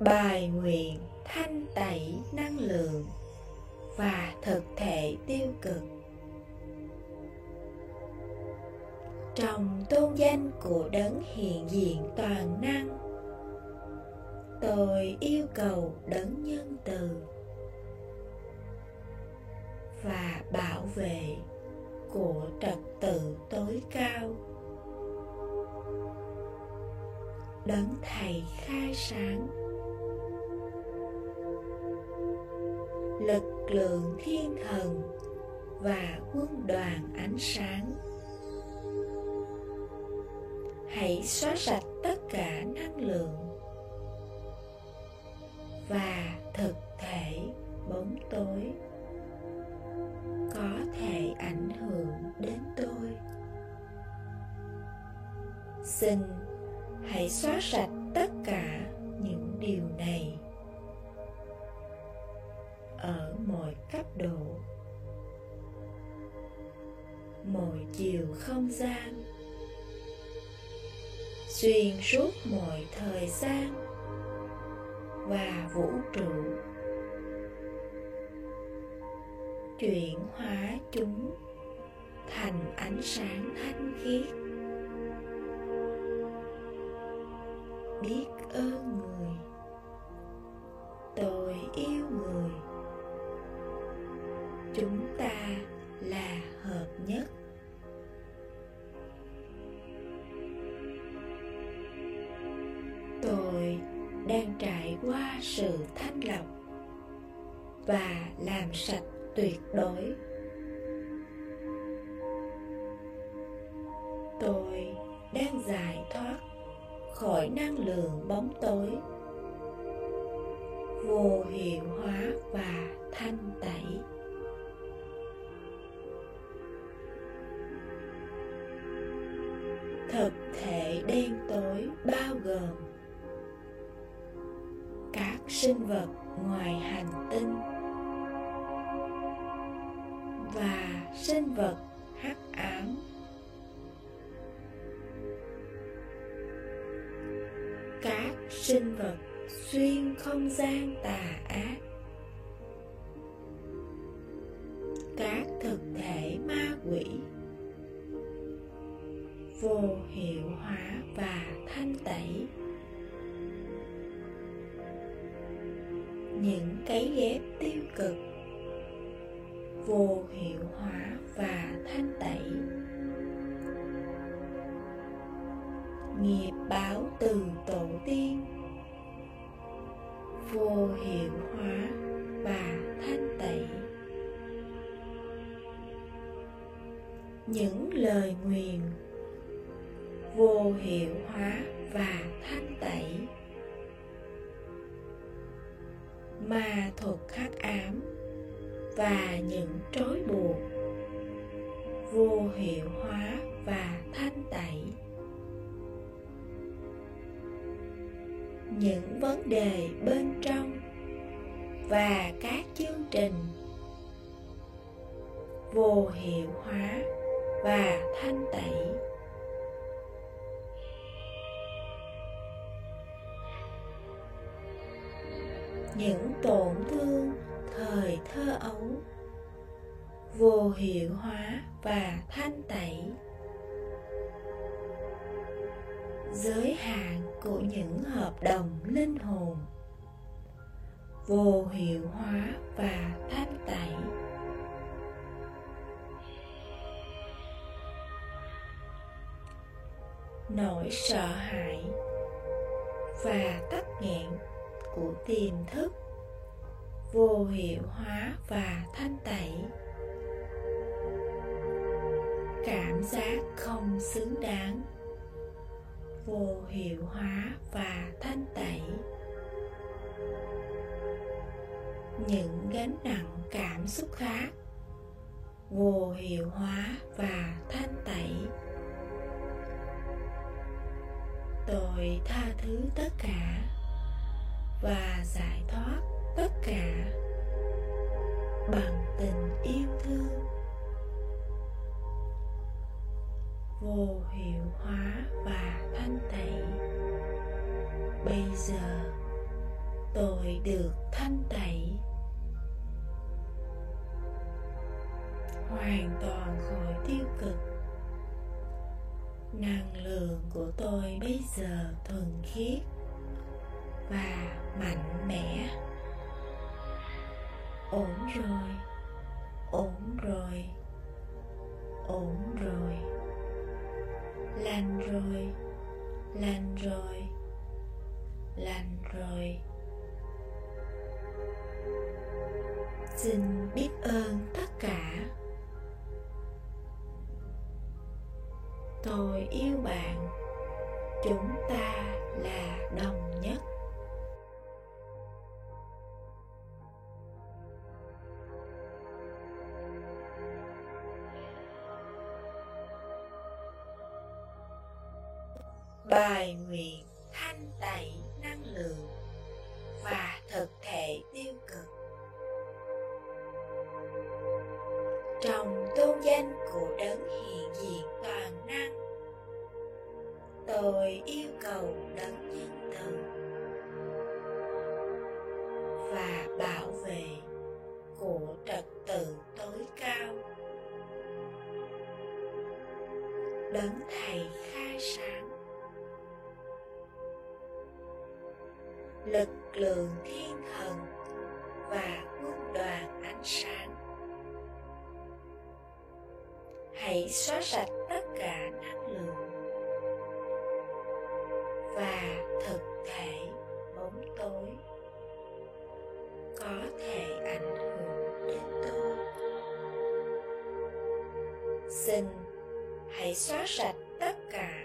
bài nguyện thanh tẩy năng lượng và thực thể tiêu cực. Trong tôn danh của đấng hiện diện toàn năng, tôi yêu cầu đấng nhân từ và bảo vệ của trật tự tối cao. Đấng thầy khai sáng. Lực lượng thiên thần và quân đoàn ánh sáng. Hãy xóa sạch tất cả năng lượng và thực thể bóng tối có thể ảnh hưởng đến tôi. Xin hãy xóa sạch tất cả những điều này. Mọi cấp độ. Mọi chiều không gian. Xuyên suốt mọi thời gian. Và vũ trụ. Chuyển hóa chúng thành ánh sáng thanh khiết. Biết ơn. Đang trải qua sự thanh lọc và làm sạch tuyệt đối. Tôi đang giải thoát khỏi năng lượng bóng tối, vô hiệu hóa và sinh vật ngoài hành tinh. Và sinh vật hắc ám. Các sinh vật xuyên không gian tà ác. Cái ghép tiêu cực, vô hiệu hóa và thanh tẩy. Nghiệp báo từ tổ tiên, vô hiệu hóa và thanh tẩy. Những lời nguyền, vô hiệu hóa và thanh tẩy. Ma thuật khắc ám và những trói buộc vô hiệu hóa và thanh tẩy. Những vấn đề bên trong và các chương trình vô hiệu hóa và giới hạn của những hợp đồng linh hồn. Vô hiệu hóa và thanh tẩy. Nỗi sợ hãi và tắc nghẹn của tiềm thức vô hiệu hóa và thanh tẩy. Cảm giác không xứng đáng vô hiệu hóa và thanh tẩy. Những gánh nặng cảm xúc khác, vô hiệu hóa và thanh tẩy. Tôi tha thứ tất cả và giải thoát tất cả bằng tình yêu thương. Vô hiệu hóa và thanh tẩy bây giờ, tôi được thanh tẩy hoàn toàn khỏi tiêu cực. Năng lượng của tôi bây giờ thuần khiết và mạnh mẽ. Ổn rồi ổn rồi ổn rồi lành rồi lành rồi lành rồi. Xin biết ơn tất cả. Tôi yêu bạn. Chúng ta là đồng tôi yêu cầu đấng và thực thể bóng tối có thể ảnh hưởng đến tôi. Xin hãy xóa sạch tất cả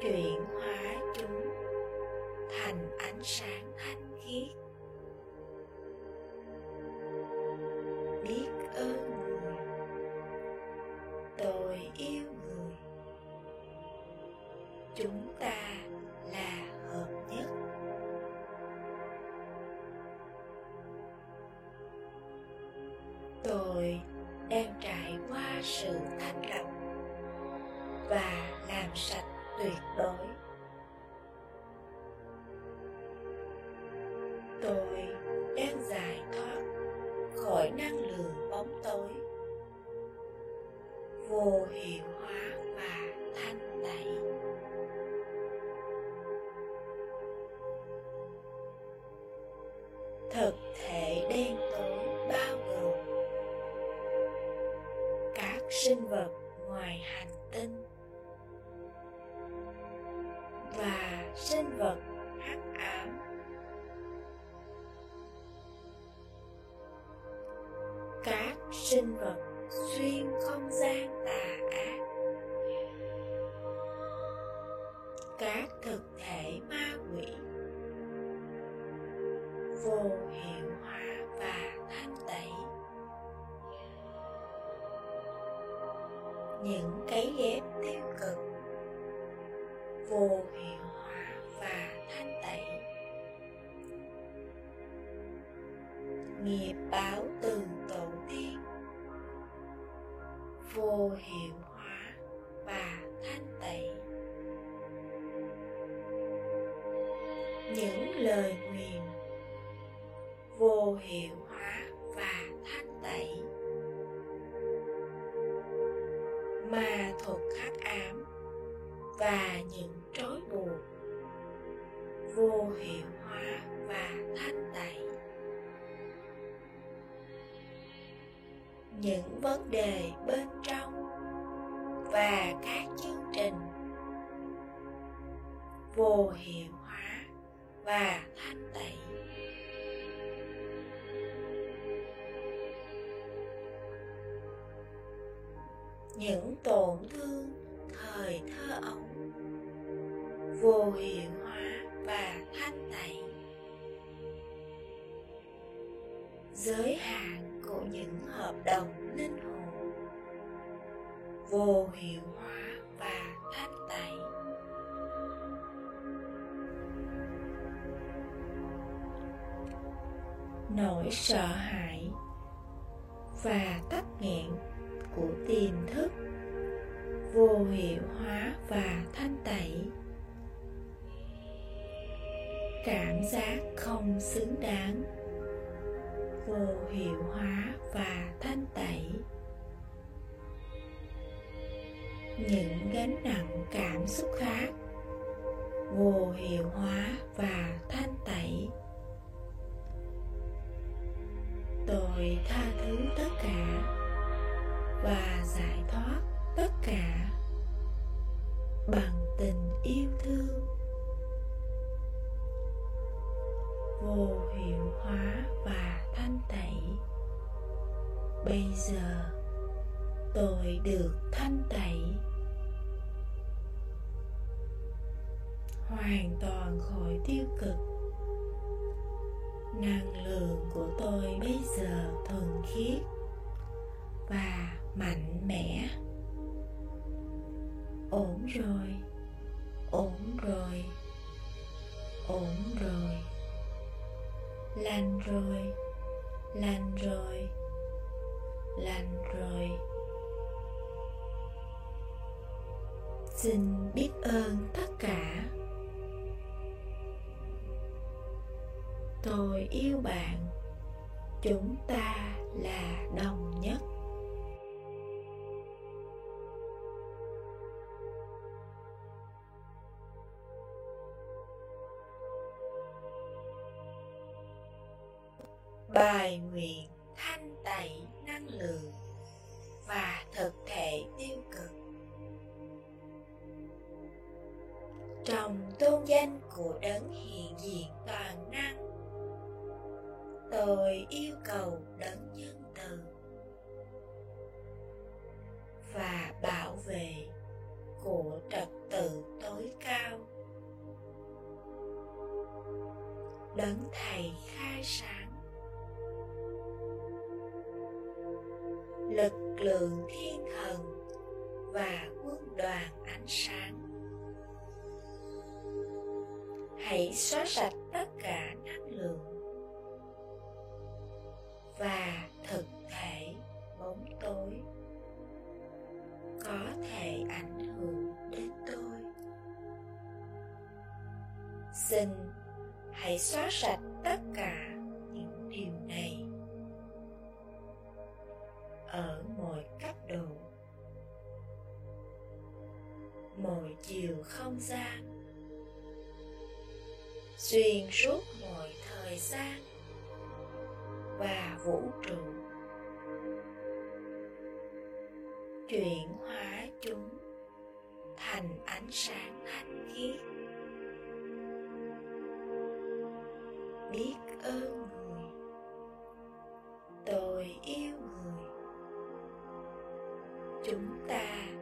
chuyển hóa chúng thành ánh sáng thanh khiết. Tôi đang giải thoát khỏi năng lượng bóng tối. Vô hiệu. Các sinh vật xuyên không gian tà. Vô hiệu hóa và thanh tẩy những lời nguyền vô hiệu vô hiệu hóa và thanh tẩy những tổn thương thời thơ ấu, vô hiệu hóa và thanh tẩy giới hạn của những hợp đồng linh hồn, vô hiệu nỗi sợ hãi và tắc nghẹn của tiềm thức, vô hiệu hóa và thanh tẩy. Cảm giác không xứng đáng, vô hiệu hóa và thanh tẩy. Những gánh nặng cảm xúc khác, vô hiệu hóa và thanh tẩy tôi tha thứ tất cả và giải thoát tất cả bằng tình yêu thương. Vô hiệu hóa và thanh tẩy. Bây giờ tôi được thanh tẩy. Hoàn toàn khỏi tiêu cực năng lượng của tôi bây giờ thuần khiết và mạnh mẽ. Ổn rồi ổn rồi ổn rồi. Lành rồi lành rồi lành rồi. Xin biết ơn tất cả. Tôi yêu bạn. Chúng ta là đồng nhất. Bài nguyện thanh tẩy năng lượng. Đấng thầy khai sáng. Lực lượng thiên thần và quân đoàn ánh sáng. Hãy xóa sạch tất cả không gian. Xuyên suốt mọi thời gian và vũ trụ. Chuyển hóa chúng thành ánh sáng thanh khiết biết ơn người. Tôi yêu người. Chúng ta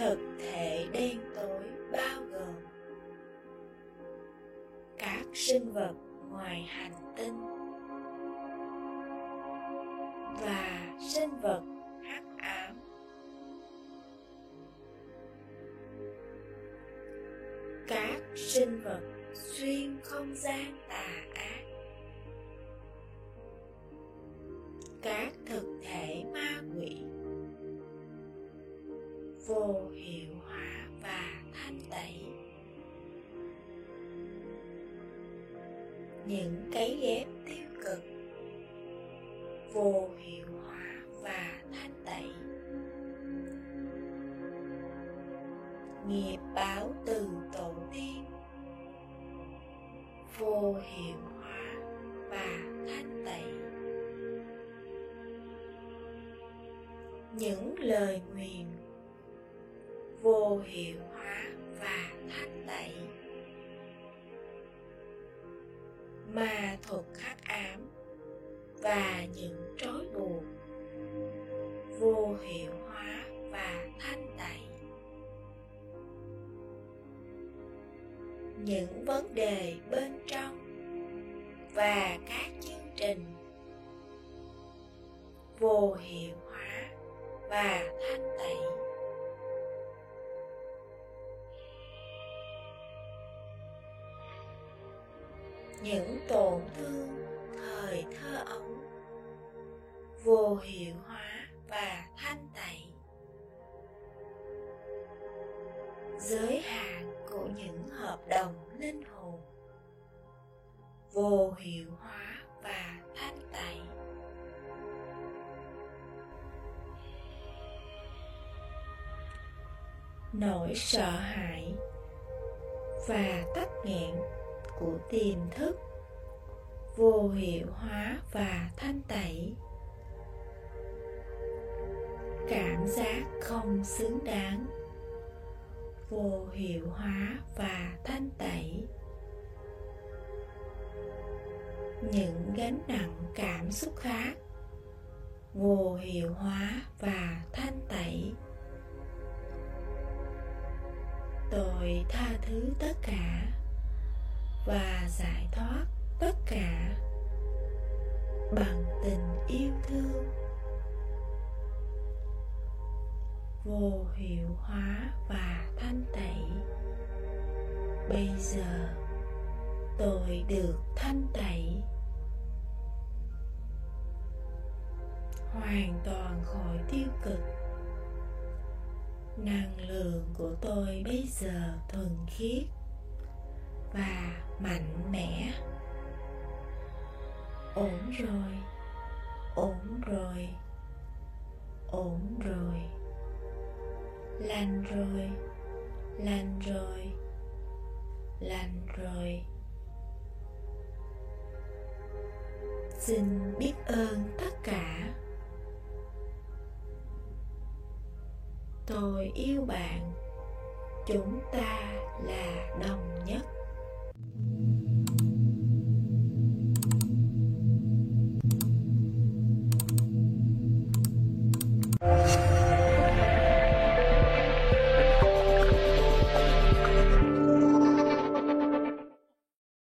thực thể đen tối bao gồm các sinh vật ngoài hành tinh và sinh vật vô hiệu hóa và thanh tẩy những cái ghép tiêu cực vô ma thuật khắc ám và những trói buộc vô hiệu hóa và thanh tẩy. Những vấn đề bên trong và các tổn thương, thời thơ ấu, vô hiệu hóa và thanh tẩy. Giới hạn của những hợp đồng linh hồn, vô hiệu hóa và thanh tẩy. Nỗi sợ hãi và tắc nghẹn của tiềm thức vô hiệu hóa và thanh tẩy. Cảm giác không xứng đáng. Vô hiệu hóa và thanh tẩy. Những gánh nặng cảm xúc khác. Vô hiệu hóa và thanh tẩy. Tôi tha thứ tất cả và giải thoát tất cả bằng tình yêu thương. Vô hiệu hóa và thanh tẩy. Bây giờ tôi được thanh tẩy. Hoàn toàn khỏi tiêu cực. Năng lượng của tôi bây giờ thuần khiết và mạnh mẽ ổn rồi. Ổn rồi. Ổn rồi. Lành rồi. Lành rồi. Lành rồi. Xin biết ơn.